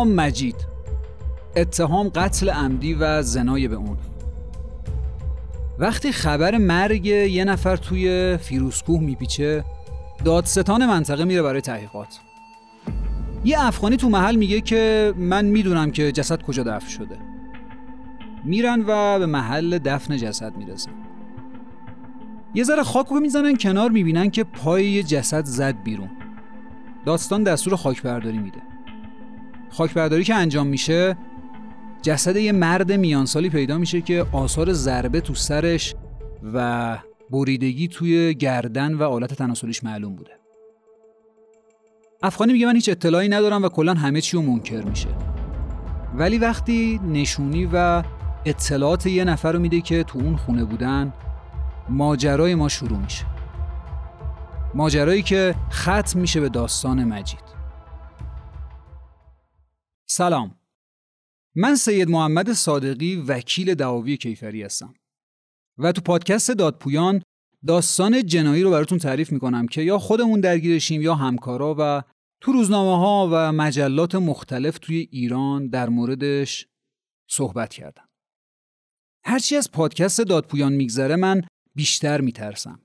نام مجید. اتهام قتل عمدی و زنای به اون. وقتی خبر مرگ یه نفر توی فیروسکوه میپیچه دادستان منطقه میره برای تحقیقات. یه افغانی تو محل میگه که من می‌دونم که جسد کجا دفن شده. میرن و به محل دفن جسد می‌رسن. یه ذره خاک رو می‌زنن کنار می‌بینن که پای یه جسد زد بیرون. داستان دستور خاکبرداری میده. خاکبرداری که انجام میشه جسد یه مرد میانسالی پیدا میشه که آثار ضربه تو سرش و بریدگی توی گردن و آلت تناسلیش معلوم بوده. افغانی میگه من هیچ اطلاعی ندارم و کلا همه چی رو منکر میشه. ولی وقتی نشونی و اطلاعات یه نفر رو میده که تو اون خونه بودن ماجرای ما شروع میشه. ماجرایی که ختم میشه به داستان مجید. سلام من سید محمد صادقی وکیل دعاوی کیفری هستم و تو پادکست دادپویان داستان جنایی رو براتون تعریف می‌کنم که یا خودمون درگیرشیم یا همکارا و تو روزنامه ها و مجلات مختلف توی ایران در موردش صحبت کردم. هرچی از پادکست دادپویان میگذره من بیشتر میترسم.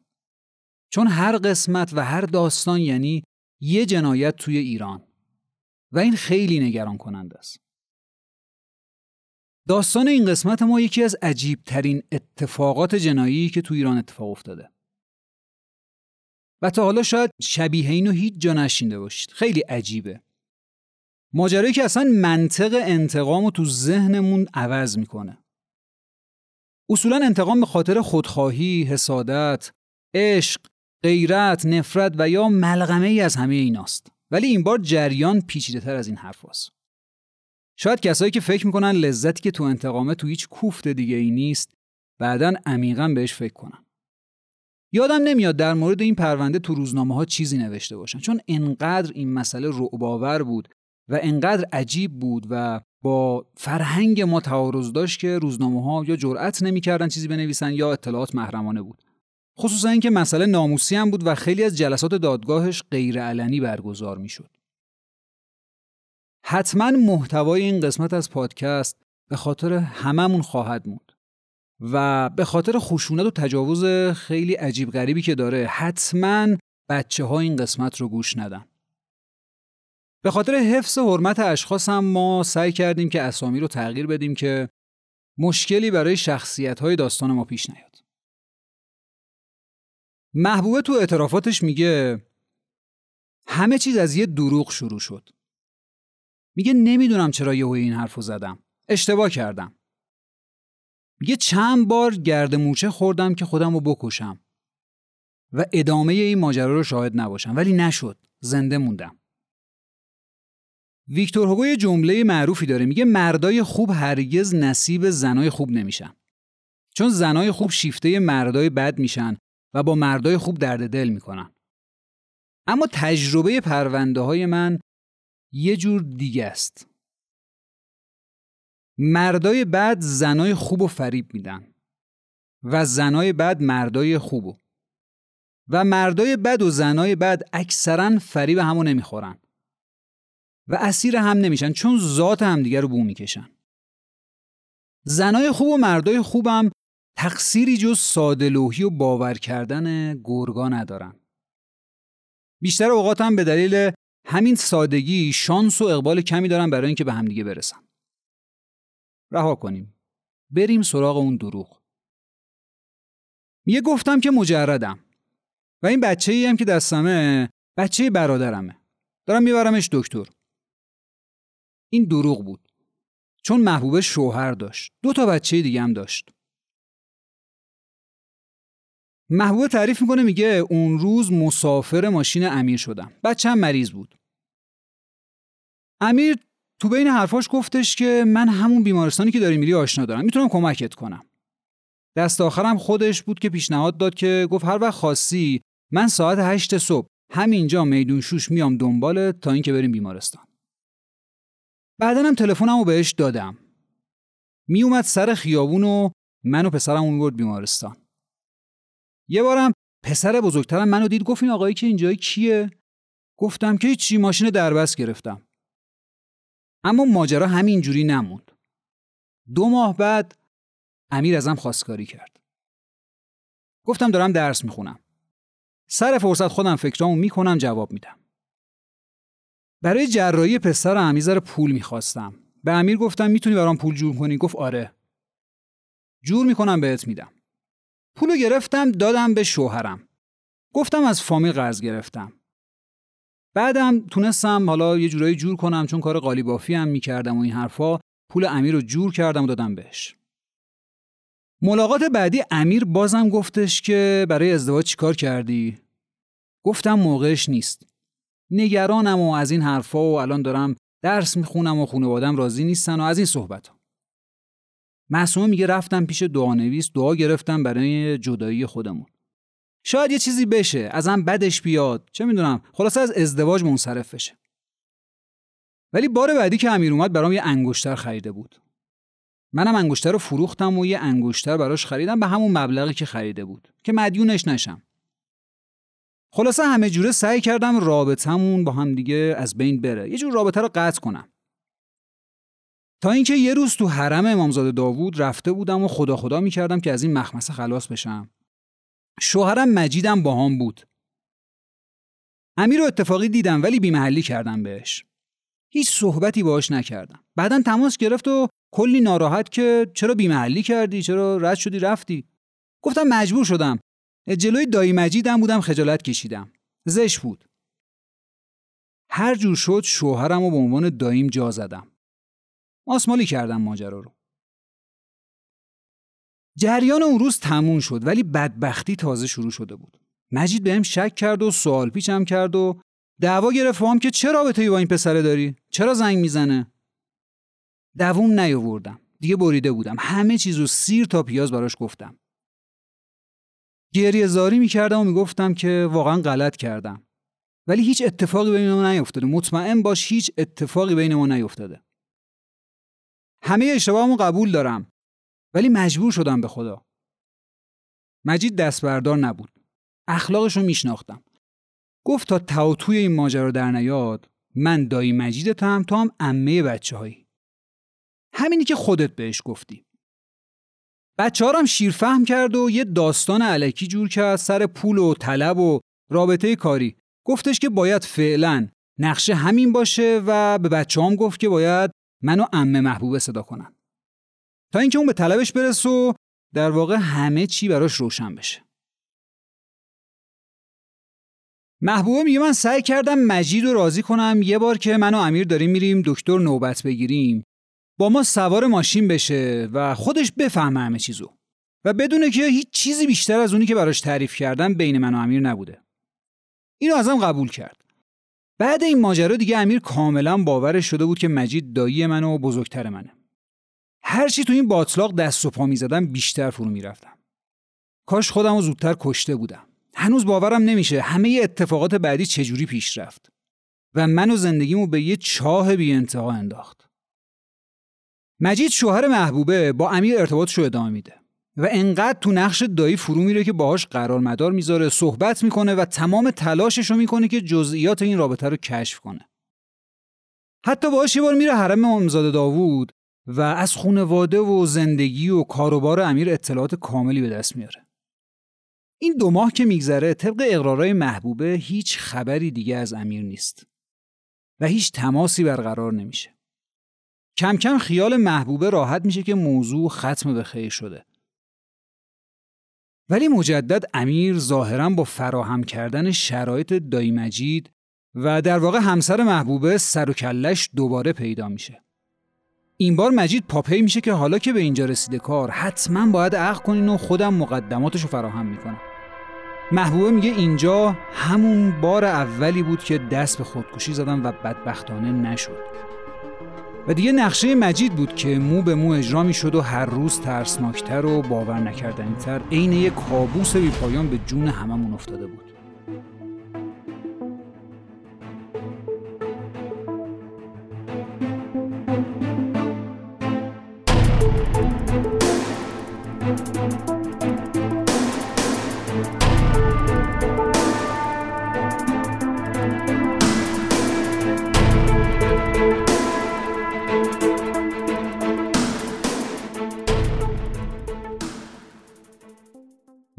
چون هر قسمت و هر داستان یعنی یه جنایت توی ایران و این خیلی نگران کننده است. داستان این قسمت ما یکی از عجیب ترین اتفاقات جنایی که تو ایران اتفاق افتاده. و تا حالا شاید شبیه اینو هیچ جا نشینده باشید. خیلی عجیبه. ماجرایی که اصلا منطق انتقام رو تو ذهنمون عوض می‌کنه. اصولا انتقام به خاطر خودخواهی، حسادت، عشق، غیرت، نفرت و یا ملغمه ای از همه ایناست. ولی این بار جریان پیچیده تر از این حرف هست. شاید کسایی که فکر می‌کنن لذتی که تو انتقامه تو هیچ کوفت دیگه ای نیست بعدا عمیقا بهش فکر کنن. یادم نمیاد در مورد این پرونده تو روزنامه ها چیزی نوشته باشن چون انقدر این مسئله رعباور بود و انقدر عجیب بود و با فرهنگ ما تعارض داشت که روزنامه ها یا جرأت نمی‌کردن چیزی بنویسن یا اطلاعات محرمانه بود خصوصا اینکه مسئله ناموسی هم بود و خیلی از جلسات دادگاهش غیر علنی برگزار می‌شد. حتما محتوای این قسمت از پادکست به خاطر هممون خواهد موند و به خاطر خشونت و تجاوز خیلی عجیب غریبی که داره حتما بچه ها این قسمت رو گوش ندن. به خاطر حفظ حرمت اشخاص هم ما سعی کردیم که اسامی رو تغییر بدیم که مشکلی برای شخصیت های داستان ما پیش نیاد. محبوبه تو اعترافاتش میگه همه چیز از یه دروغ شروع شد. میگه نمی‌دونم چرا یهو این حرفو زدم. اشتباه کردم. میگه چند بار گرد موچه خوردم که خودم رو بکشم و ادامه این ماجرا رو شاهد نباشم. ولی نشد. زنده موندم. ویکتور هوگو یه جمله معروفی داره. میگه مردای خوب هرگز نصیب زنای خوب نمیشن. چون زنای خوب شیفته مردای بد میشن و با مردای خوب درد دل می‌کنن. اما تجربه پرونده های من یه جور دیگه است. مردای بد زنای خوب و فریب میدن و زنای بد مردای خوبو و مردای بد و زنای بد اکثرا فریب همو نمی‌خورن. و اسیر هم نمیشن چون ذات همدیگه رو بو می‌کشن. زنای خوب و مردای خوبم تقصیری جز سادلوهی و باور کردن گرگا ندارن بیشتر اوقات هم به دلیل همین سادگی شانس و اقبال کمی دارن برای اینکه به همدیگه برسن رها کنیم. بریم سراغ اون دروغ. میگه گفتم که مجردم. و این بچه ای هم که دستمه بچه برادرمه. دارم میبرمش دکتر. این دروغ بود. چون محبوبه شوهر داشت. دو تا بچه دیگه هم داشت. محبوبه تعریف می‌کنه میگه اون روز مسافر ماشین امیر شدم. بچه هم مریض بود. امیر تو بین حرفاش گفتش که من همون بیمارستانی که داری میری آشنا دارم. می‌تونم کمکت کنم. دست آخرم خودش بود که پیشنهاد داد که گفت هر وقت خاصی من ساعت هشت صبح همینجا میدون شوش میام دنبالت تا اینکه بریم بیمارستان. بعدا هم تلفنمو بهش دادم. میومد سر خیابون و من و پسرم اون برد بیمارستان. یه بارم پسر بزرگترم منو دید گفت این آقایی که اینجای کیه؟ گفتم که چی ماشین دربست گرفتم. اما ماجرا همینجوری نموند. دو ماه بعد امیر ازم خواستگاری کرد. گفتم دارم درس می‌خونم. سر فرصت خودم فکرامو می‌کنم جواب میدم. برای جراحی پسر امیزر پول می‌خواستم. به امیر گفتم می‌تونی برام پول جور کنی؟ گفت آره. جور می‌کنم بهت میدم. پولو گرفتم دادم به شوهرم گفتم از فامیل قرض گرفتم بعدم تونستم حالا یه جورایی جور کنم چون کار قالی بافی هم می‌کردم و این حرفا پول امیر رو جور کردم و دادم بهش ملاقات بعدی امیر بازم گفتش که برای ازدواج چیکار کردی؟ گفتم موقعش نیست. نگرانم و از این حرفا و الان دارم درس می‌خونم و خانوادم راضی نیستن و از این صحبت. معصومه میگه رفتم پیش دعانویس دعا گرفتم برای جدایی خودمون. شاید یه چیزی بشه ازم بدش بیاد. چه می‌دونم خلاصه از ازدواج منصرف بشه. ولی بار بعدی که امیر اومد برام یه انگشتر خریده بود. منم انگشتر رو فروختم و یه انگشتر براش خریدم به همون مبلغی که خریده بود که مدیونش نشم. خلاصه همه جوره سعی کردم رابطمون با هم دیگه از بین بره. یه جور رابطه رو قطع کنم. تا اینکه یه روز تو حرم امامزاده داوود رفته بودم و خدا خدا می‌کردم که از این مخمسه خلاص بشم. شوهرم مجیدم با هم بود. امیر رو اتفاقی دیدم ولی بیمحلی کردم بهش. هیچ صحبتی باهاش نکردم. بعدا تماس گرفت و کلی ناراحت که چرا بیمحلی کردی؟ چرا رد شدی؟ رفتی. گفتم مجبور شدم. جلوی دایی مجیدم بودم خجالت کشیدم. زش بود. هر جور شد شوهرم و به عنوان داییم جا زدم. آسمالی کردم ماجرا رو. جریان اون روز تموم شد ولی بدبختی تازه شروع شده بود. مجید بهم شک کرد و سوال پیچم کرد و دعوا گرفت هم که چه رابطه‌ای با این پسره داری؟ چرا زنگ می‌زنه؟ دووم نیاوردم. دیگه بریده بودم. همه چیزو سیر تا پیاز براش گفتم. گریه زاری می‌کردم و می‌گفتم که واقعا غلط کردم. ولی هیچ اتفاقی بین ما نیفتاده. مطمئن باش هیچ اتفاقی بین ما نیفتاده. همه اشتباهمو قبول دارم. ولی مجبور شدم به خدا. مجید دست بردار نبود. اخلاقش رو میشناختم. گفت تا توی این ماجرا در نیاد من دایی مجیدتم تو هم امه بچه هایی. همینی که خودت بهش گفتی. بچه هم شیرفهم کرد و یه داستان علکی جور کرد سر پول و طلب و رابطه کاری. گفتش که باید فعلا نقشه همین باشه و به بچه هم گفت که باید منو امه محبوبه صدا کنن. تا اینکه اون به طلبش برسه و در واقع همه چی براش روشن بشه. محبوبه میگه من سعی کردم مجید رو راضی کنم. یه بار که من و امیر داریم میریم دکتر نوبت بگیریم. با ما سوار ماشین بشه و خودش بفهمه همه چیزو. و بدونه که هیچ چیزی بیشتر از اونی که براش تعریف کردم بین من و امیر نبوده. اینو ازم قبول کرد. بعد این ماجرا دیگه امیر کاملا باورش شده بود که مجید دایی من و بزرگتر منه. هرچی تو این باطلاق دست و پا می‌زدم بیشتر فرو می‌رفتم. کاش خودم رو زودتر کشته بودم. هنوز باورم نمیشه همه اتفاقات بعدی چجوری پیش رفت و من و زندگیمو به یه چاه بی انتها انداخت. مجید شوهر محبوبه با امیر ارتباطش رو ادامه میده. و انقدر تو نقش دایی فرو میره که باهاش قرار مدار می‌ذاره صحبت می‌کنه و تمام تلاشش رو می‌کنه که جزئیات این رابطه رو کشف کنه حتی باهاش یه بار میره حرم امامزاده داوود و از خونواده و زندگی و کاروبار امیر اطلاعات کاملی به دست میاره. این دو ماه که میگذره طبق اقرارای محبوبه هیچ خبری دیگه از امیر نیست و هیچ تماسی برقرار نمیشه. کم کم خیال محبوبه راحت میشه که موضوع ختم به خیر شده. ولی مجدد امیر ظاهرا با فراهم کردن شرایط دایی مجید و در واقع همسر محبوبه سر و کلش دوباره پیدا میشه. این بار مجید پاپی میشه که حالا که به اینجا رسیده کار حتما باید عقل کنین و خودم مقدماتش رو فراهم می‌کنم محبوبه میگه اینجا همون بار اولی بود که دست به خودکشی زدم و بدبختانه نشد و دیگه نقشه مجید بود که مو به مو اجرا می‌شد و هر روز ترسناکتر و باور نکردنیتر عین یک کابوس بی پایان به جون هممون افتاده بود.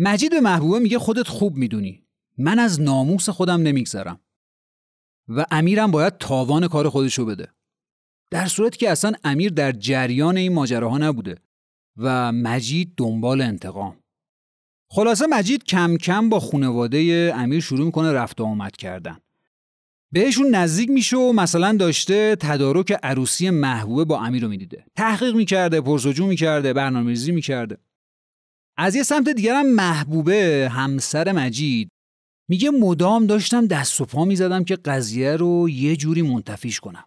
مجید به محبوبه میگه خودت خوب می‌دونی. من از ناموس خودم نمیگذرم. و امیرم باید تاوان کار خودشو بده. در صورتی که اصلا امیر در جریان این ماجراها نبوده و مجید دنبال انتقام. خلاصه مجید کم کم با خانواده امیر شروع می‌کنه رفت و آمد کردن. بهشون نزدیک میشه و مثلا داشته تدارک عروسی محبوبه با امیر رو می‌دیده. تحقیق می‌کرده پرسجو می‌کرده برنامه‌ریزی می‌کرده. از یه سمت دیگر هم محبوبه همسر مجید. میگه مدام داشتم دست و پا می‌زدم که قضیه رو یه جوری منتفیش کنم.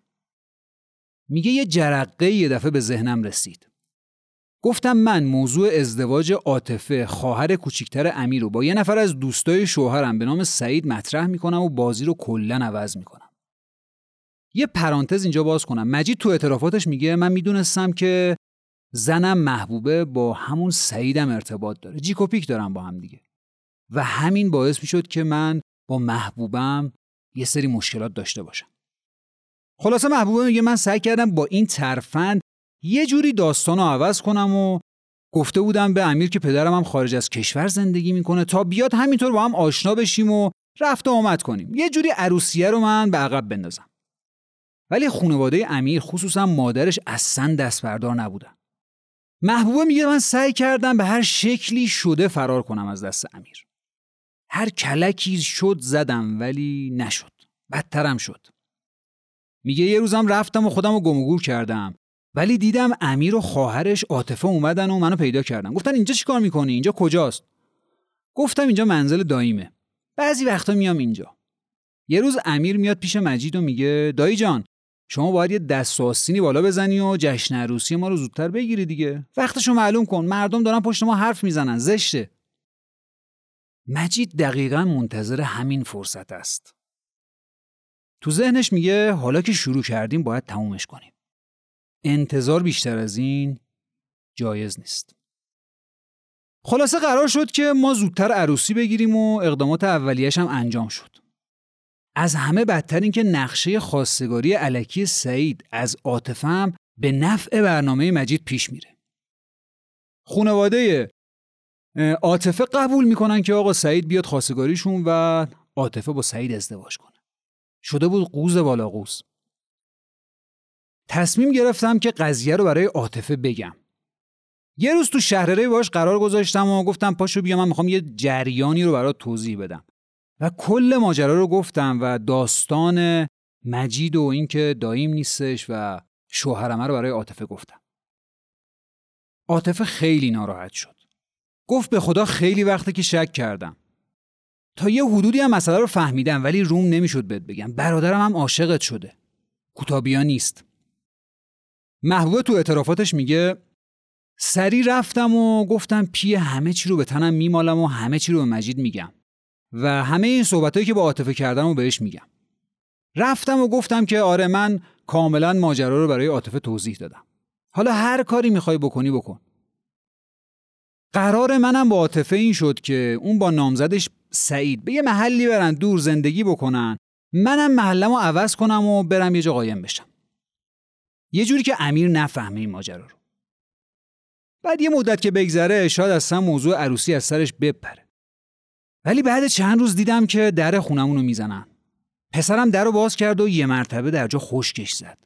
میگه یه جرقه یه دفعه به ذهنم رسید. گفتم من موضوع ازدواج عاطفه خواهر کوچیکتر امیر رو با یه نفر از دوستای شوهرم به نام سعید مطرح می‌کنم و بازی رو کلا عوض می‌کنم. یه پرانتز اینجا باز کنم. مجید تو اعترافاتش میگه من می‌دونستم که زنم محبوبه با همون سعیدم ارتباط داره. جیکوپیک دارم با هم دیگه. و همین باعث می‌شد که من با محبوبم یه سری مشکلات داشته باشم. خلاصه محبوبه میگه من سعی کردم با این ترفند یه جوری داستان رو عوض کنم و گفته بودم به امیر که پدرم هم خارج از کشور زندگی می‌کنه تا بیاد همینطور با هم آشنا بشیم و رفت و آمد کنیم. یه جوری عروسیه رو من به عقب بندازم. ولی خانواده امیر خصوصا مادرش اصلا دست بردار نبودن. محبوبه میگه من سعی کردم به هر شکلی شده فرار کنم از دست امیر. هر کلکی شد زدم ولی نشد. بدترم شد. میگه یه روزم رفتم و خودم رو گمگور کردم. ولی دیدم امیر و خواهرش عاطفه اومدن و منو پیدا کردن. گفتن اینجا چیکار می‌کنی؟ اینجا کجاست؟ گفتم اینجا منزل داییمه. بعضی وقتا میام اینجا. یه روز امیر میاد پیش مجید و میگه دایی جان شما باید یه دست آستینی بالا بزنی و جشن عروسی ما رو زودتر بگیری دیگه. وقتشو معلوم کن. مردم دارن پشت ما حرف می‌زنن. زشته. مجید دقیقا منتظر همین فرصت است. تو ذهنش میگه حالا که شروع کردیم باید تمومش کنیم. انتظار بیشتر از این جایز نیست. خلاصه قرار شد که ما زودتر عروسی بگیریم و اقدامات اولیش هم انجام شد. از همه بدتر این که نقشه خواستگاری علکی سعید از عاطفه به نفع برنامه مجید پیش میره. خونواده عاطفه قبول می‌کنن که آقا سعید بیاد خواستگاریشون و عاطفه با سعید ازدواج کنه. شده بود قوز بالا قوز. تصمیم گرفتم که قضیه رو برای عاطفه بگم. یه روز تو شهرره باش قرار گذاشتم و گفتم پاشو بیا من می‌خوام یه جریانی رو برات توضیح بدم. و کل ماجرا رو گفتم و داستان مجید و اینکه دایم نیستش و شوهرمه رو برای عاطفه گفتم. عاطفه خیلی ناراحت شد. گفت به خدا خیلی وقته که شک کردم. تا یه حدودی هم مسئله رو فهمیدم ولی روم نمی‌شد بهت بگم. برادرم هم عاشقت شده. کوتابیا نیست. محبوبه تو اعترافاتش میگه سری رفتم و گفتم پی همه چی رو به تنم میمالم و همه چی رو به مجید میگم. و همه این صحبتهایی که با عاطفه کردم رو بهش میگم. رفتم و گفتم که آره من کاملا ماجرا رو برای عاطفه توضیح دادم. حالا هر کاری می‌خوای بکنی بکن. قرار منم با عاطفه این شد که اون با نامزدش سعید به یه محلی برن دور زندگی بکنن. منم محلمو عوض کنم و برم یه جا قایم بشم. یه جوری که امیر نفهمه این ماجرا رو. بعد یه مدت که بگذره شاید اصلا موضوع عروسی از سرش بپره. ولی بعد چند روز دیدم که در خونمون رو می‌زنن. پسرم در رو باز کرد و یه مرتبه در جا خشکش زد.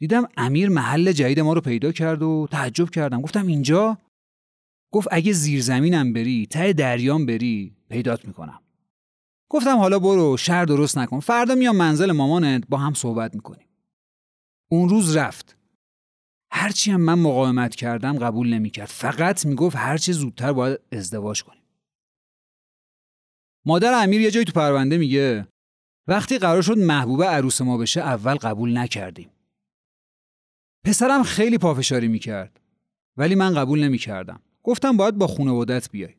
دیدم امیر محل جدید ما رو پیدا کرد و تعجب کردم. گفتم اینجا؟ گفت اگه زیرزمینم بری ته دریام بری پیدات می‌کنم. گفتم حالا برو شهر درست نکن. فردا میام منزل مامانت با هم صحبت می‌کنیم. اون روز رفت. هرچی هم من مقاومت کردم قبول نمی‌کرد. فقط می‌گفت هرچی زودتر باید ازدواج کنیم. مادر امیر یه جایی تو پرونده میگه وقتی قرار شد محبوبه عروس ما بشه اول قبول نکردیم. پسرم خیلی پافشاری می‌کرد ولی من قبول نمی‌کردم. گفتم باید با خانوادت بیای.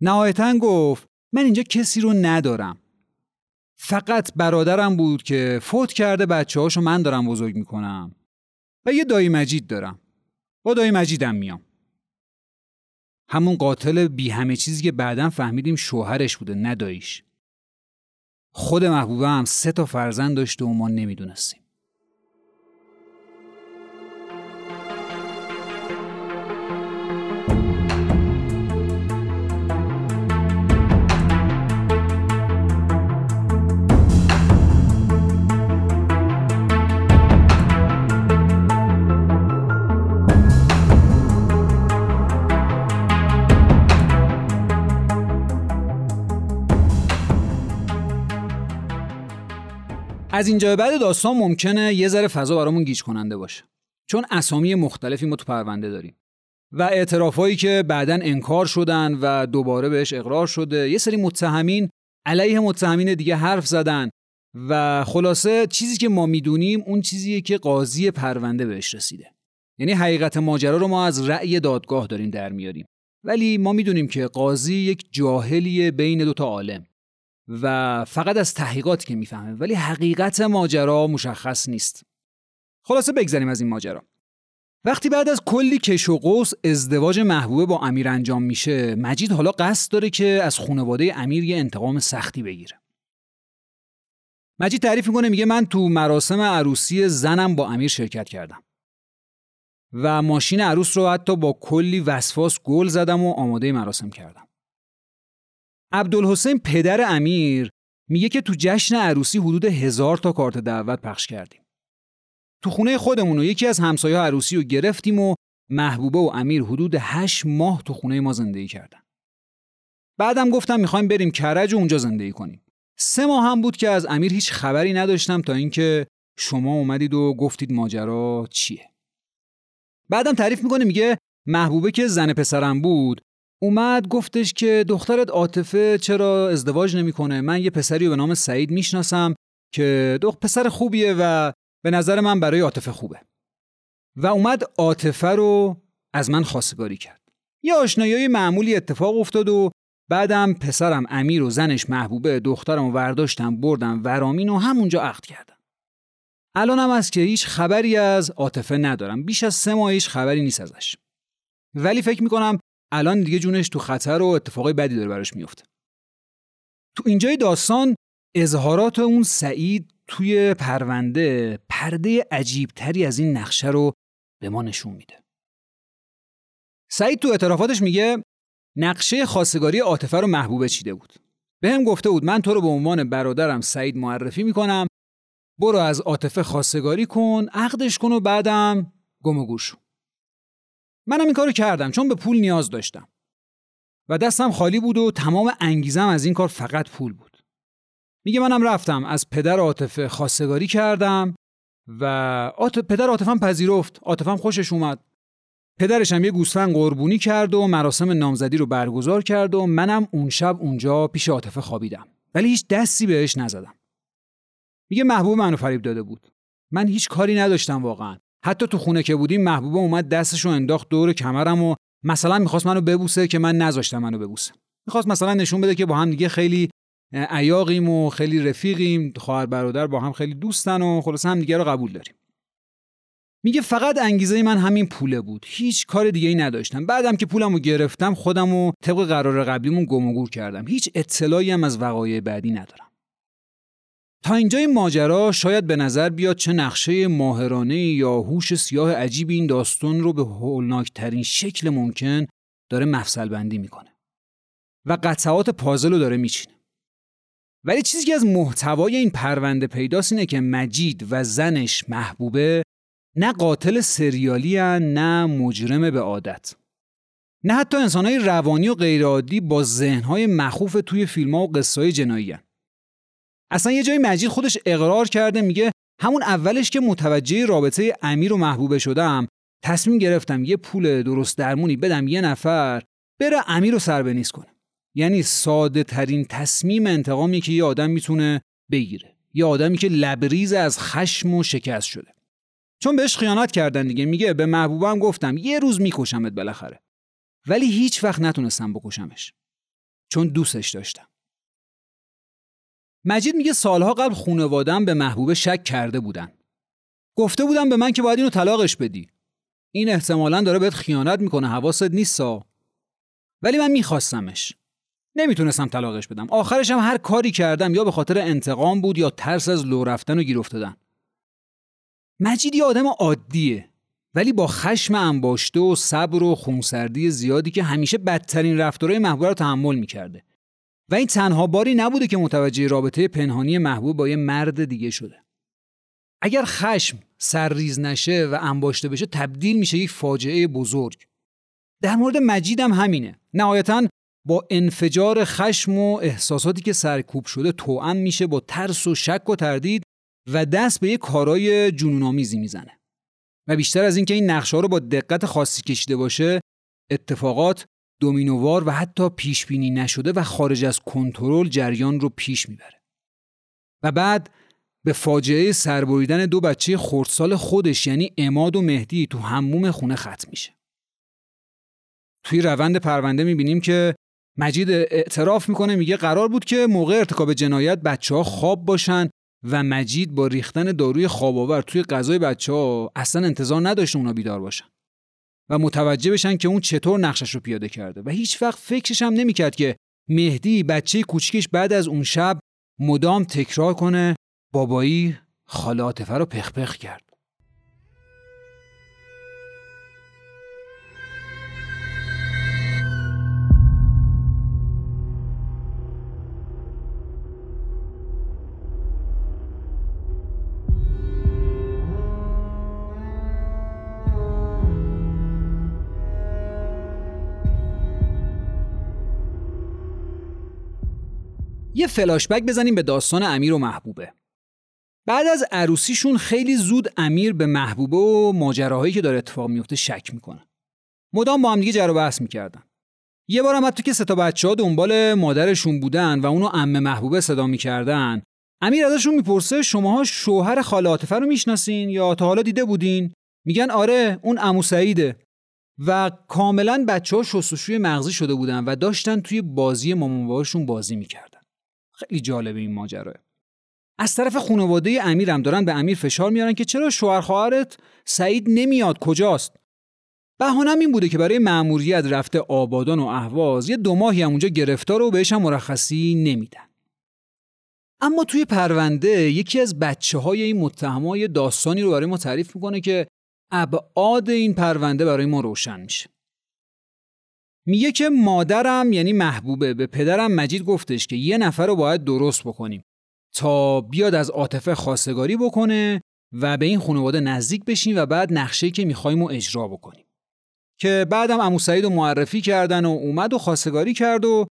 نهایتا گفت من اینجا کسی رو ندارم. فقط برادرم بود که فوت کرده بچه هاشو من دارم بزرگ می‌کنم. و یه دایی مجید دارم. با دایی مجیدم میام. همون قاتل بی همه چیزی که بعدا فهمیدیم شوهرش بوده نداییش خود محبوبه هم سه تا فرزند داشته و ما نمی‌دونستیم. از اینجا بعد داستان ممکنه یه ذره فضا برامون گیج کننده باشه. چون اسامی مختلفی ما تو پرونده داریم. و اعترافایی که بعدا انکار شدن و دوباره بهش اقرار شده. یه سری متهمین علیه متهمین دیگه حرف زدن. و خلاصه چیزی که ما می‌دونیم اون چیزیه که قاضی پرونده بهش رسیده. یعنی حقیقت ماجرا رو ما از رأی دادگاه داریم در میاریم. ولی ما می‌دونیم که قاضی یک جاهلیه بین دوتا عالم. و فقط از تحقیقات که می‌فهمه ولی حقیقت ماجرا مشخص نیست. خلاصه بگذریم از این ماجرا. وقتی بعد از کلی کش و قوس ازدواج محبوبه با امیر انجام میشه مجید حالا قصد داره که از خانواده امیر یه انتقام سختی بگیره. مجید تعریف می‌کنه میگه من تو مراسم عروسی زنم با امیر شرکت کردم. و ماشین عروس رو حتی با کلی وسواس گل زدم و آماده مراسم کردم. عبدالحسین پدر امیر میگه که تو جشن عروسی حدود هزار تا کارت دعوت پخش کردیم تو خونه خودمون و یکی از همسایه عروسی رو گرفتیم و محبوبه و امیر حدود هشت ماه تو خونه ما زندگی کردن. بعدم گفتم می‌خوایم بریم کرج و اونجا زندگی کنیم. سه ماه هم بود که از امیر هیچ خبری نداشتم تا اینکه شما اومدید و گفتید ماجرا چیه. بعدم تعریف می‌کنه میگه محبوبه که زن پسرم بود اومد گفتش که دخترت عاطفه چرا ازدواج نمی‌کنه؟ من یه پسری به نام سعید می‌شناسم که دختر پسر خوبیه و به نظر من برای عاطفه خوبه. و اومد عاطفه رو از من خواستگاری کرد. یه آشنایی معمولی اتفاق افتاد و بعدم پسرم امیر و زنش محبوبه دخترم و ورداشتم بردم ورامین و همونجا عقد کردم. الانم از که هیچ خبری از عاطفه ندارم. بیش از سه ماه هیچ خبری نیست ازش. ولی فکر می‌کنم الان دیگه جونش تو خطر و اتفاقی بدی داره براش میفته تو اینجای داستان اظهارات اون سعید توی پرونده پرده عجیبتری از این نقشه رو به ما نشون میده. سعید تو اعترافاتش میگه نقشه خواستگاری عاطفه رو محبوبه چیده بود. به هم گفته بود من تو رو به عنوان برادرم سعید معرفی می‌کنم برو از عاطفه خواستگاری کن عقدش کن و بعدم گم و گوش منم این کارو کردم چون به پول نیاز داشتم. و دستم خالی بود و تمام انگیزم از این کار فقط پول بود. میگه منم رفتم از پدر عاطفه خواستگاری کردم و آت... پدر عاطفم پذیرفت عاطفم خوشش اومد. پدرش هم یه گوسفند قربونی کرد و مراسم نامزدی رو برگزار کرد و منم اون شب اونجا پیش عاطفه خوابیدم. ولی هیچ دستی بهش نزدم. میگه محبوب منو فریب داده بود. من هیچ کاری نداشتم واقعا. حتی تو خونه که بودیم محبوبه اومد دستشو انداخت دور کمرم و مثلا می‌خواست منو ببوسه که من نذاشتم منو ببوسه. می‌خواست مثلا نشون بده که با هم دیگه خیلی عیاقیم و خیلی رفیقیم خواهر برادر با هم خیلی دوستن و خلاص هم دیگه رو قبول داریم. میگه فقط انگیزه من همین پوله بود. هیچ کار دیگه ای نداشتم. بعدم که پولمو گرفتم خودم و طبق قرار قبلیمون گم و گور کردم. هیچ اطلاعی هم از وقایع بعدی ندارم. تا اینجای ماجرا شاید به نظر بیاد چه نقشه ماهرانه یا هوش سیاه عجیب این داستان رو به هولناکترین شکل ممکن داره مفصل بندی می‌کنه و قطعات پازل رو داره میچینه ولی چیزی که از محتوای این پرونده پیداست اینه که مجید و زنش محبوبه نه قاتل سریالی هن، نه مجرم به عادت نه حتی انسانهای روانی و غیرعادی با ذهنهای مخوف توی فیلم ها و قصه های جنایی هن. اصلا یه جای مجید خودش اقرار کرده میگه همون اولش که متوجه رابطه امیر و محبوبه شدم تصمیم گرفتم یه پول درست درمونی بدم یه نفر بره امیر رو سر کنه. یعنی ساده ترین تصمیم انتقامی که یه آدم می‌تونه بگیره. یه آدمی که لبریز از خشم و شکست شده. چون بهش خیانت کردن دیگه. میگه به محبوبم گفتم یه روز میکشمت بالاخره. ولی هیچ وقت نتونستم بکشمش. چون دوستش داشتم. مجید میگه سالها قبل خونوادم به محبوبه شک کرده بودن. گفته بودم به من که باید اینو طلاقش بدی. این احتمالا داره بهت خیانت می‌کنه حواست نیستا. ولی من میخواستمش. نمی‌تونستم طلاقش بدم. آخرش هم هر کاری کردم یا به خاطر انتقام بود یا ترس از لو رفتن و گیر افتادن. مجید یه آدم عادیه ولی با خشم انباشته و صبر و خونسردی زیادی که همیشه بدترین رفتارهای محبوب رو تحمل می‌کرده. و این تنها باری نبوده که متوجه رابطه پنهانی محبوب با یه مرد دیگه شده. اگر خشم سرریز نشه و انباشته بشه تبدیل میشه یک فاجعه بزرگ. در مورد مجیدم همینه. نهایتا با انفجار خشم و احساساتی که سرکوب شده توأم میشه با ترس و شک و تردید و دست به یه کارای جنونآمیزی می‌زنه. و بیشتر از اینکه این نقشه رو با دقت خاصی کشیده باشه اتفاقات دومینووار و حتی پیش بینی نشده و خارج از کنترل جریان رو پیش می‌بره. و بعد به فاجعه سربریدن دو بچه خردسال خودش یعنی اماد و مهدی تو هموم خونه ختم میشه. توی روند پرونده می‌بینیم که مجید اعتراف می‌کنه میگه قرار بود که موقع ارتکاب جنایت بچه ها خواب باشن و مجید با ریختن داروی خواب آور توی غذای بچه ها اصلا انتظار نداشته اونا بیدار باشن. و متوجه بشن که اون چطور نقشش رو پیاده کرده. و هیچ وقت فکرش هم نمی‌کرد که مهدی بچه کوچکش بعد از اون شب مدام تکرار کنه بابایی خاله رو پخ کرد. یه فلاشبک بزنیم به داستان امیر و محبوبه. بعد از عروسیشون خیلی زود امیر به محبوبه و ماجراهایی که داره اتفاق میفته شک می‌کنه. مدام با هم دیگه جر و بحث می‌کردن. یه بار هم حتی که سه تا بچه ها دنبال مادرشون بودن و اونو عمه محبوبه صدا می‌کردن امیر ازشون می‌پرسه شماها شوهر خاله عاطفه رو می‌شناسین یا تا حالا دیده بودین؟ میگن آره اون عمو سعیده. و کاملا بچه ها مغزی شده بودن و داشتن توی بازی مامان بازی می‌کردن. خیلی جالبه این ماجرا از طرف خانواده امیرم دارن به امیر فشار میارن که چرا شوهر خواهرت سعید نمیاد کجاست؟ بهانم این بوده که برای مأموریت رفته آبادان و اهواز یه دو ماهی هم اونجا گرفتار و بهش هم مرخصی نمیدن. اما توی پرونده یکی از بچه های این متهمای داستانی رو برای ما تعریف می‌کنه که ابعاد این پرونده برای ما روشن میشه. میگه که مادرم یعنی محبوبه به پدرم مجید گفتش که یه نفر رو باید درست بکنیم تا بیاد از عاطفه خواستگاری بکنه و به این خانواده نزدیک بشیم و بعد نقشه که می‌خوایم و اجرا بکنیم. که بعدم امو سعید رو معرفی کردن و اومد و خواستگاری کرد و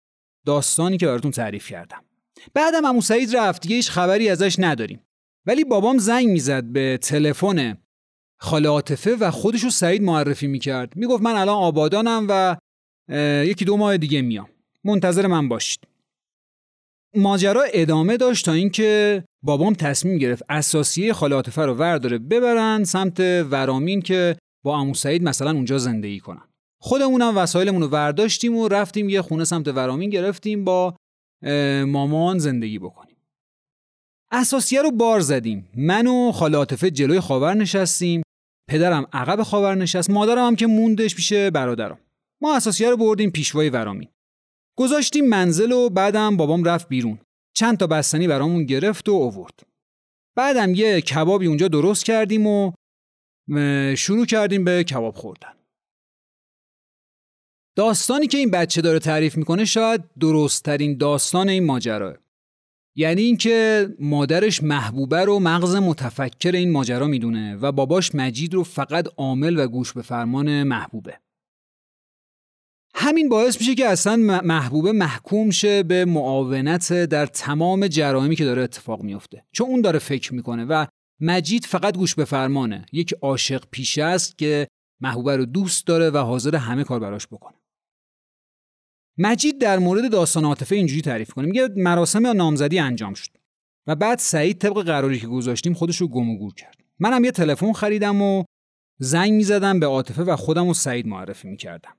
داستانی که براتون تعریف کردم. بعدم امو سعید رفت دیگه هیچ خبری ازش نداریم. ولی بابام زنگ می‌زد به تلفن خاله عاطفه و خودش رو سعید معرفی می‌کرد. می‌گفت من الان آبادانم و یکی دو ماه دیگه میام. منتظر من باشید. ماجرا ادامه داشت تا اینکه بابام تصمیم گرفت اساسیه خاله رو ورداره ببرن سمت ورامین که با عمو سعید مثلا اونجا زندگی کنن. خودمونم وسایلمون رو ورداشتیم و رفتیم یه خونه سمت ورامین گرفتیم با مامان زندگی بکنیم. اساسیه رو بار زدیم. من و خاله جلوی خاور نشستیم پدرم عقب خاور نشست مادرم هم که موندش پیش برادرم. ما اساسیه رو بردیم پیشوای ورامین. گذاشتیم منزل و بعدم بابام رفت بیرون. چند تا بستنی برامون گرفت و اوورد بعدم یه کبابی اونجا درست کردیم و شروع کردیم به کباب خوردن. داستانی که این بچه داره تعریف می‌کنه شاید درستترین داستان این ماجراه یعنی اینکه مادرش محبوبه رو مغز متفکر این ماجرا می‌دونه و باباش مجید رو فقط عامل و گوش به فرمان محبوبه. همین باعث میشه که اصلا محبوبه محکوم شه به معاونت در تمام جرائمی که داره اتفاق میفته. چون اون داره فکر می‌کنه و مجید فقط گوش به فرمانه. یک عاشق پیشه است که محبوبه رو دوست داره و حاضر همه کار براش بکنه. مجید در مورد داستان عاطفه اینجوری تعریف کنه. میگه مراسم نامزدی انجام شد و بعد سعید طبق قراری که گذاشتیم خودش رو گم و گور کرد. منم یه تلفن خریدم و زنگ می‌زدم به عاطفه و خودم و سعید معرفی می‌کردم.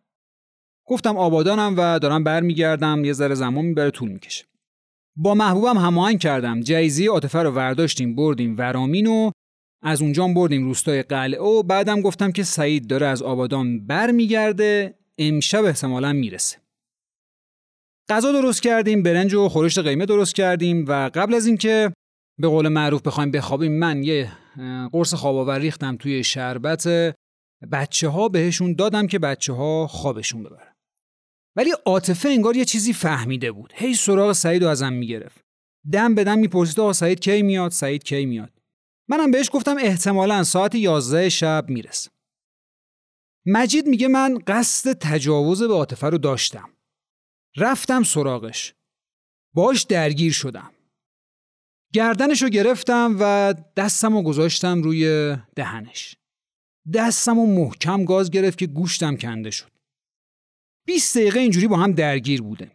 گفتم آبادانم و دارم برمیگردم یه ذره زمان می‌بره طول می‌کشه. با محبوبم هماهنگ کردم. جایزی عاطفه رو ورداشتیم بردیم ورامین و از اونجا بردیم روستای قلعه و بعدم گفتم که سعید داره از آبادان برمیگرده امشب احتمالا می‌رسه. غذا درست کردیم برنج و خورشت قیمه درست کردیم و قبل از اینکه به قول معروف بخوایم بخوابیم من یه قرص خواب ریختم توی شربت. بچه ها بهشون دادم که بچه ها خوابشون ببرن. ولی عاطفه انگار یه چیزی فهمیده بود. هی سراغ سعید رو ازم می‌گرفت. دم به دم می‌پرسید آقا سعید کی میاد؟ سعید کی میاد؟ منم بهش گفتم احتمالا ساعت 11 شب می‌رسه. مجید میگه من قصد تجاوز به عاطفه رو داشتم. رفتم سراغش. باش درگیر شدم. گردنش رو گرفتم و دستم رو گذاشتم روی دهنش. دستم رو محکم گاز گرفت که گوشتم کنده شد. 20 دقیقه اینجوری با هم درگیر بوده.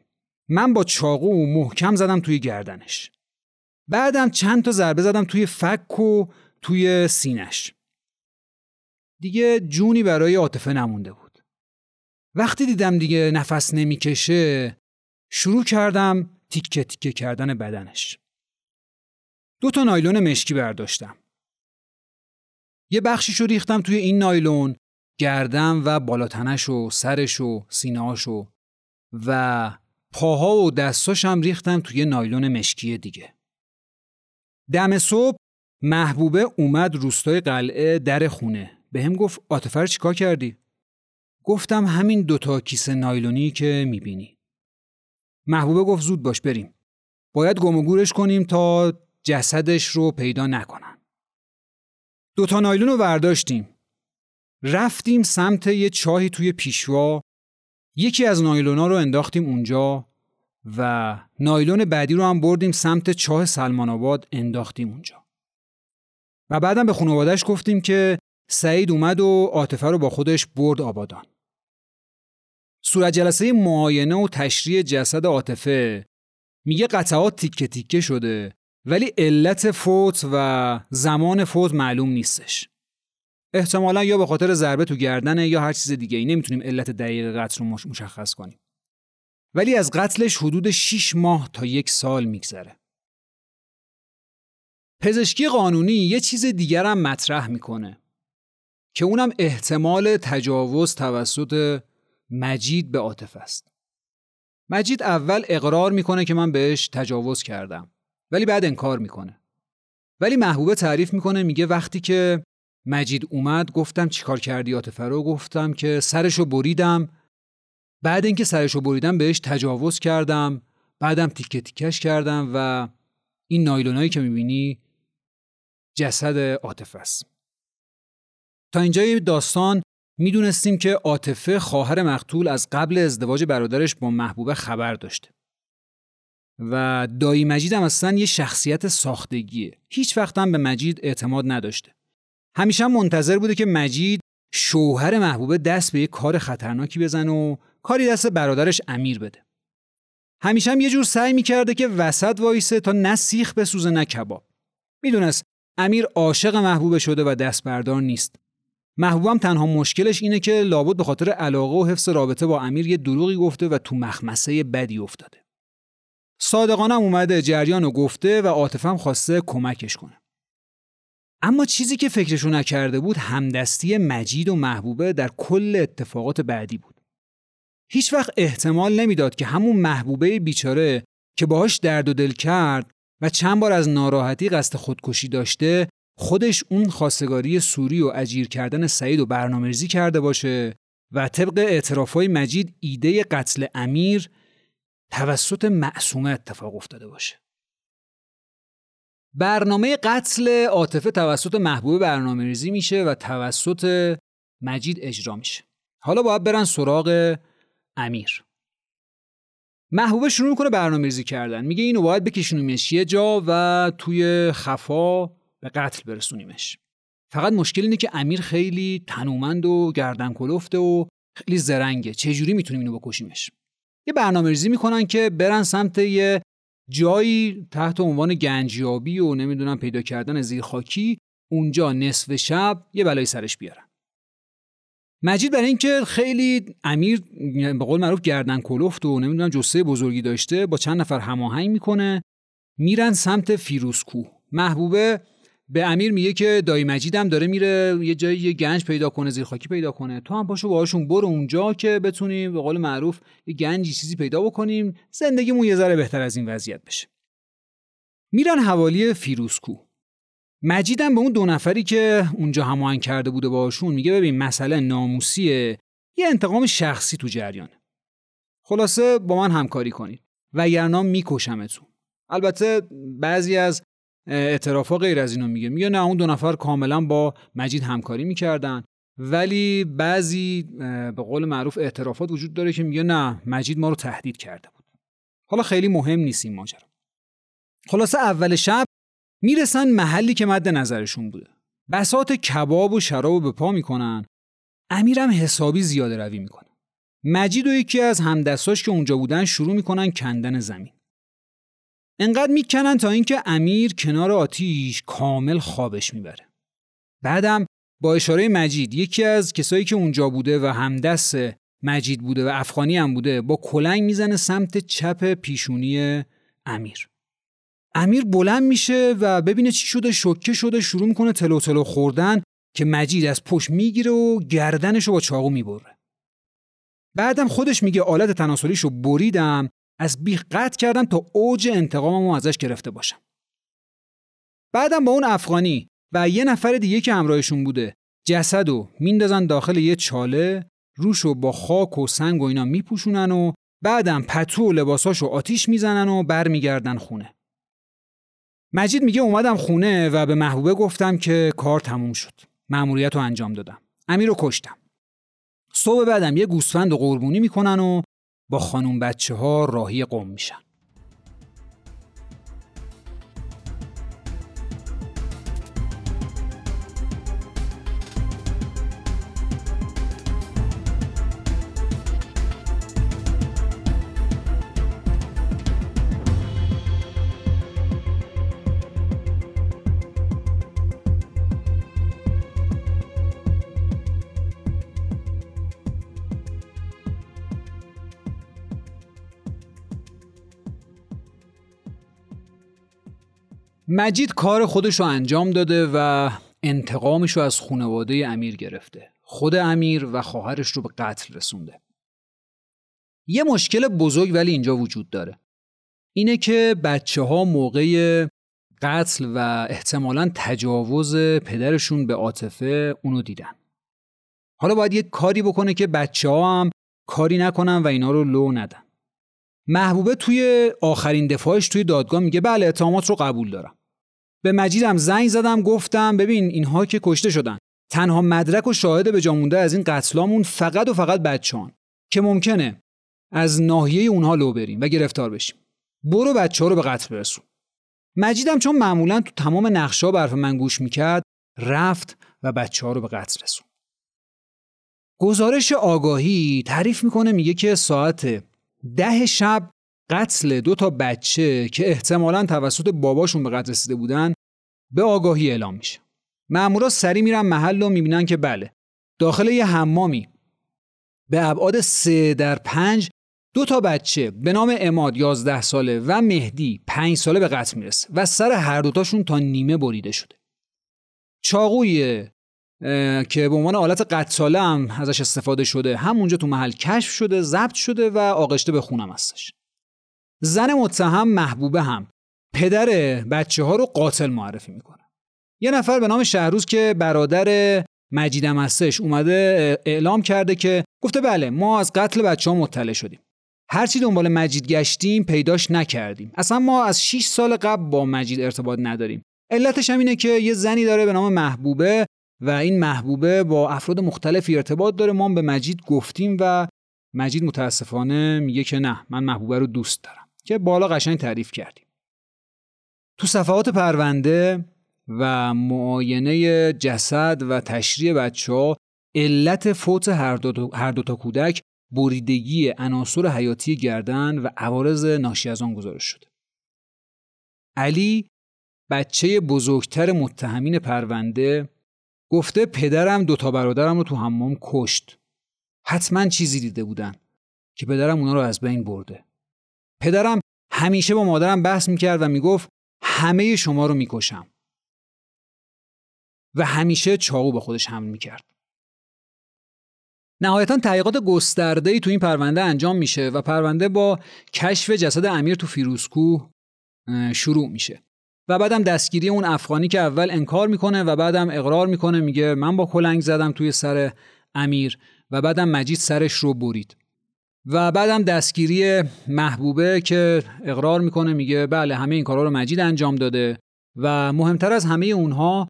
من با چاقو محکم زدم توی گردنش. بعدم چند تا ضربه زدم توی فک و توی سینش دیگه جونی برای عاطفه نمونده بود. وقتی دیدم دیگه نفس نمی‌کشه شروع کردم تیکه تیکه کردن بدنش. دو تا نایلون مشکی برداشتم. یه بخشیشو ریختم توی این نایلون گردم و بالاتنش و سرش و سینهاش و پاها و دستاش هم ریختم توی نایلون مشکی دیگه. دم صبح محبوبه اومد روستای قلعه در خونه. به هم گفت آتفر چیکار کردی؟ گفتم همین دوتا کیسه نایلونی که می‌بینی. محبوبه گفت زود باش بریم. باید گم و کنیم تا جسدش رو پیدا نکنن. دوتا نایلون رو برداشتیم رفتیم سمت یه چاهی توی پیشوا. یکی از نایلونا رو انداختیم اونجا و نایلون بعدی رو هم بردیم سمت چاه سلمان آباد انداختیم اونجا. و بعدم به خانوادهش گفتیم که سعید اومد و عاطفه رو با خودش برد آبادان. صورت جلسه معاینه و تشریح جسد عاطفه میگه قطعات تیکه تیکه شده ولی علت فوت و زمان فوت معلوم نیستش. احتمالا یا به خاطر ضربه تو گردنه یا هر چیز دیگه ای. نمی‌تونیم علت دقیق قتل رو مشخص کنیم. ولی از قتلش حدود 6 ماه تا یک سال میگذره. پزشکی قانونی یه چیز دیگر هم مطرح می‌کنه که اونم احتمال تجاوز توسط مجید به عاطف است. مجید اول اقرار می‌کنه که من بهش تجاوز کردم ولی بعد انکار می‌کنه. ولی محبوبه تعریف می‌کنه میگه وقتی که مجید اومد گفتم چیکار کردی رو؟ گفتم که سرشو بریدم. بعد اینکه سرشو بریدم بهش تجاوز کردم. بعدم تیکه تیکش کردم و این نایلونایی که می‌بینی جسد عاطفه است. تا اینجای داستان می‌دونستیم که عاطفه خواهر مقتول از قبل ازدواج برادرش با محبوبه خبر داشته. و دایی مجید هم اصلا یه شخصیت ساختگیه. هیچ وقت هم به مجید اعتماد نداشته. همیشه منتظر بوده که مجید شوهر محبوبه دست به یه کار خطرناکی بزنه و کاری دست برادرش امیر بده. همیشه هم یه جور سعی می‌کرده که وسط وایسه تا نه سیخ بسوزه نه کباب. می‌دونست امیر عاشق محبوبه شده و دست بردار نیست. محبوبم تنها مشکلش اینه که لابد به خاطر علاقه و حفظ رابطه با امیر یه دروغی گفته و تو مخمسه بدی افتاده. صادقانم اومده جریان رو گفته و عاطفم خواسته کمکش کنه. اما چیزی که فکرشو نکرده بود همدستی مجید و محبوبه در کل اتفاقات بعدی بود. هیچ وقت احتمال نمی‌داد که همون محبوبه بیچاره که باهاش درد و دل کرد و چند بار از ناراحتی قصد خودکشی داشته خودش اون خواستگاری سوری و اجیر کردن سعید و برنامه‌ریزی کرده باشه و طبق اعترافای مجید ایده قتل امیر توسط معصومه اتفاق افتاده باشه. برنامه قتل عاطفه توسط محبوب برنامه ریزی میشه و توسط مجید اجرا میشه. حالا باید برن سراغ امیر. محبوبه شروع می‌کنه برنامه ریزی کردن. میگه اینو باید بکشونیمش یه جا و توی خفا به قتل برسونیمش. فقط مشکل اینه که امیر خیلی تنومند و گردن کلفته و خیلی زرنگه. چجوری می‌تونیم اینو بکشیمش؟ یه برنامه ریزی می‌کنن که برن سمت یه جایی تحت عنوان گنجیابی و نمی‌دونم پیدا کردن زیرخاکی اونجا نصف شب یه بلای سرش بیارن. مجید برای اینکه خیلی امیر به قول معروف گردن کلفت و نمی‌دونم جسه بزرگی داشته با چند نفر هماهنگ می‌کنه میرن سمت فیروزکو محبوبه به امیر میگه که دایی مجیدم داره میره یه جایی یه گنج پیدا کنه زیرخاکی پیدا کنه. تو هم پاشو باهاشون برو اونجا که بتونیم به قول معروف یه گنجی چیزی پیدا بکنیم. زندگیمون یه ذره بهتر از این وضعیت بشه. میرن حوالی فیروزکو. مجیدم به اون دو نفری که اونجا هماهنگ کرده بوده باشون میگه ببین مسئله ناموسیه. یه انتقام شخصی تو جریان. خلاصه با من همکاری کنید. وگرنه میکشمتون. البته بعضی از اعترافا غیر از اینو میگه. میگه نه اون دو نفر کاملا با مجید همکاری می‌کردن. ولی بعضی به قول معروف اعترافات وجود داره که میگه نه مجید ما رو تهدید کرده بود. حالا خیلی مهم نیست این ماجرا. خلاصه اول شب می‌رسن محلی که مد نظرشون بوده. بسات کباب و شراب به پا می‌کنن. امیرم حسابی زیاده روی می‌کنه. مجید و یکی از همدستاش که اونجا بودن شروع می‌کنن کندن زمین. انقدر می‌کنن تا اینکه امیر کنار آتیش کامل خوابش می‌بره. بعدم با اشاره مجید یکی از کسایی که اونجا بوده و همدست مجید بوده و افغانی هم بوده با کلنگ می‌زنه سمت چپ پیشونی امیر. امیر بلند میشه و ببینه چی شده شوکه شده شروع می‌کنه تلو تلو خوردن که مجید از پشت می‌گیره و گردنشو با چاقو می‌بره. بعدم خودش میگه آلت تناسلیشو بریدم از بیخ قطع کردم تا اوج انتقاممو ازش گرفته باشم. بعدم با اون افغانی و یه نفر دیگه که همراهشون بوده جسدو میندازن داخل یه چاله روشو با خاک و سنگ و اینا میپوشونن و بعدم پتو و لباساشو آتیش می‌زنن و برمیگردن خونه. مجید میگه اومدم خونه و به محبوبه گفتم که کار تموم شد. مأموریت رو انجام دادم. امیر رو کشتم. صبح بعدم یه گوسفند و قربونی می‌کنن و با خانوم بچه ها راهی قوم میشن. مجید کار خودش رو انجام داده و انتقامش رو از خانواده امیر گرفته. خود امیر و خواهرش رو به قتل رسونده. یه مشکل بزرگ ولی اینجا وجود داره. اینه که بچه ها موقع قتل و احتمالا تجاوز پدرشون به عاطفه اونو دیدن. حالا باید یه کاری بکنه که بچه ها هم کاری نکنن و اینا رو لو ندن. محبوبه توی آخرین دفاعش توی دادگاه میگه بله اتهامات رو قبول دارم. به مجیدم زنگ زدم گفتم ببین اینها که کشته شدن. تنها مدرک و شاهد به جامونده از این قتلامون فقط و فقط بچه‌هان. که ممکنه از ناحیه اونها لو بریم و گرفتار بشیم. برو بچه ها رو به قتل برسون. مجیدم چون معمولا تو تمام نقشا برف من گوش می‌کرد رفت و بچه ها رو به قتل رسون. گزارش آگاهی تعریف می‌کنه میگه که ساعت ده شب قتل دو تا بچه که احتمالا توسط باباشون به قتل رسیده بودن به آگاهی اعلام میشه. مامورا سری میرن محل و می‌بینن که بله داخل یه حمامی به ابعاد سه در پنج دو تا بچه به نام اماد 11 ساله و مهدی 5 ساله به قتل می‌رسه و سر هر دوتاشون تا نیمه بریده شده. چاقوی که به عنوان آلت قتاله هم ازش استفاده شده همونجا تو محل کشف شده ضبط شده و آغشته به خونم هستش زن متهم محبوبه هم. پدر بچه ها رو قاتل معرفی می‌کنه. یه نفر به نام شهروز که برادر مجیدم هستش اومده اعلام کرده که گفته بله ما از قتل بچه ها مطلع شدیم. هرچی دنبال مجید گشتیم پیداش نکردیم. اصلا ما از 6 سال قبل با مجید ارتباط نداریم. علتش هم اینه که یه زنی داره به نام محبوبه و این محبوبه با افراد مختلفی ارتباط داره. ما به مجید گفتیم و مجید متاسفانه میگه که نه من محبوبه رو دوست دارم. که بالا قشنگ تعریف کردیم تو صفحات پرونده و معاینه جسد و تشریح بچه ها علت فوت هر دو, هر دو تا کودک بریدگی عناصر حیاتی گردن و عوارض ناشی از آن گزارش شده. علی بچه بزرگتر متهمین پرونده گفته پدرم دوتا برادرم رو تو حمام کشت. حتما چیزی دیده بودن که پدرم اونا رو از بین برده. پدرم همیشه با مادرم بحث می‌کرد و می‌گفت همه شما رو می‌کشم. و همیشه چاقو به خودش حمل می‌کرد. نهایتا تحقیقات گسترده تو این پرونده انجام میشه و پرونده با کشف جسد امیر تو فیروزکوه شروع میشه. و بعدم دستگیری اون افغانی که اول انکار می‌کنه و بعدم اقرار می‌کنه میگه من با کلنگ زدم توی سر امیر و بعدم مجید سرش رو برید و بعدم دستگیری محبوبه که اقرار می‌کنه میگه بله همه این کارا رو مجید انجام داده و مهمتر از همه اونها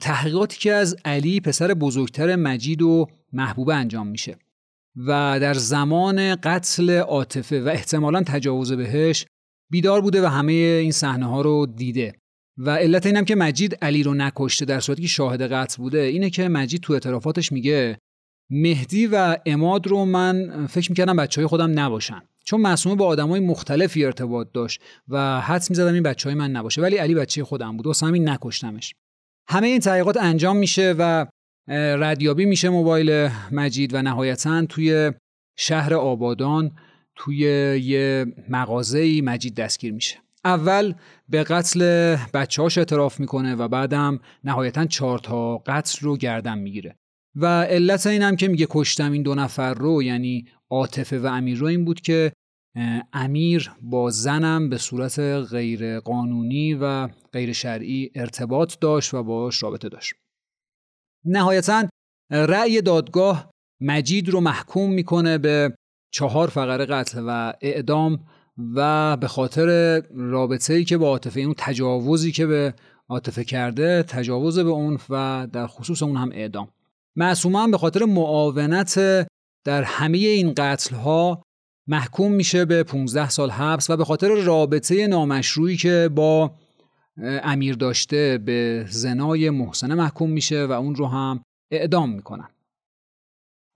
تحقیقاتی که از علی پسر بزرگتر مجید و محبوبه انجام میشه و در زمان قتل عاطفه و احتمالا تجاوز بهش بیدار بوده و همه این صحنه ها رو دیده. و علت اینم که مجید علی رو نکشته در صورتی که شاهد قتل بوده اینه که مجید تو اعترافاتش میگه مهدی و اماد رو من فکر می‌کردم بچه های خودم نباشن. چون معصومه با آدمای مختلفی ارتباط داشت و حدس می‌زدم این بچه های من نباشه. ولی علی بچه خودم بود. واسه همین نکشتمش. همه این تحقیقات انجام میشه و ردیابی میشه موبایل مجید و نهایتا توی شهر آبادان توی یه مغازه‌ای مجید دستگیر میشه. اول به قتل بچه هاش اعتراف می‌کنه و بعدم نهایتا چهار تا قتل رو گردن می‌گیره. و علت اینم که میگه کشتم این دو نفر رو یعنی عاطفه و امیر رو این بود که امیر با زنم به صورت غیر قانونی و غیر شرعی ارتباط داشت و باش رابطه داشت. نهایتا رأی دادگاه مجید رو محکوم می‌کنه به چهار فقره قتل و اعدام و به خاطر رابطه ای که با عاطفه اون تجاوزی که به عاطفه کرده تجاوز به اون و در خصوص اون هم اعدام. معصومه هم به خاطر معاونت در همه این قتل ها محکوم میشه به 15 سال حبس و به خاطر رابطه نامشروعی که با امیر داشته به زنای محسنه محکوم میشه و اون رو هم اعدام می‌کنن.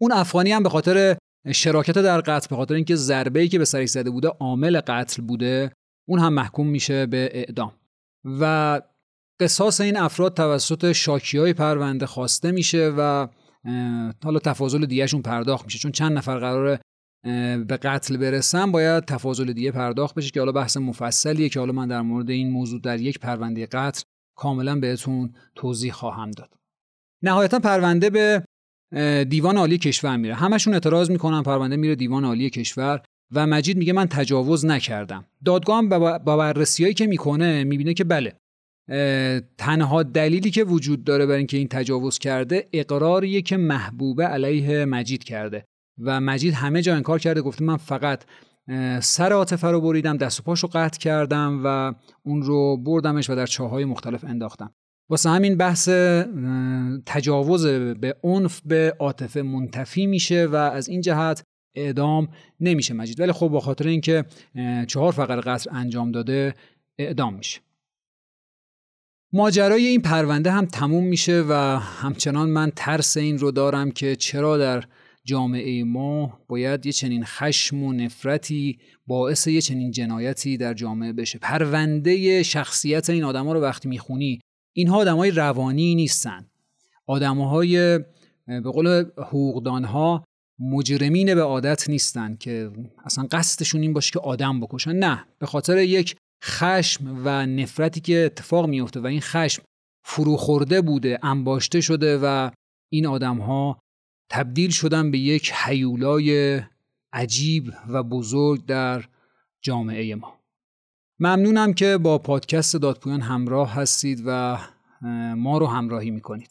اون افغانی هم به خاطر شراکت در قتل به خاطر اینکه ضربه‌ای که به سرش زده بوده عامل قتل بوده اون هم محکوم میشه به اعدام. و قصاص این افراد توسط شاکی های پرونده خواسته میشه و حالا تفاضل دیهشون پرداخت میشه. چون چند نفر قراره به قتل برسن باید تفاضل دیه پرداخت بشه که حالا بحث مفصلیه که حالا من در مورد این موضوع در یک پرونده قتل کاملا بهتون توضیح خواهم داد. نهایتا پرونده به دیوان عالی کشور میره. همشون اعتراض می‌کنن پرونده میره دیوان عالی کشور و مجید میگه من تجاوز نکردم. دادگاه با بررسیایی که می‌کنه می‌بینه که بله تنها دلیلی که وجود داره برای اینکه این تجاوز کرده اقراریه که محبوبه علیه مجید کرده. و مجید همه جا انکار کرده گفته من فقط سر عاطفه رو بریدم دست و پاش قطع کردم و اون رو بردمش و در چاهای مختلف انداختم. واسه همین بحث تجاوز به عنف به عاطفه منتفی میشه و از این جهت اعدام نمیشه مجید. ولی خب با خاطر اینکه چهار فقر قتل انجام داده اعدام میشه. ماجرای این پرونده هم تموم میشه و همچنان من ترس این رو دارم که چرا در جامعه ما باید یه چنین خشم و نفرتی باعث یه چنین جنایتی در جامعه بشه. پرونده شخصیت این آدما رو وقتی می‌خونی اینها آدمای روانی نیستن. آدمهای به قول حقوقدانها مجرمین به عادت نیستن که اصلا قصدشون این باشه که آدم بکشن. نه به خاطر یک خشم و نفرتی که اتفاق میفته و این خشم فروخورده بوده انباشته شده و این آدم ها تبدیل شدن به یک حیولای عجیب و بزرگ در جامعه ما. ممنونم که با پادکست دادپویان همراه هستید و ما رو همراهی می‌کنید.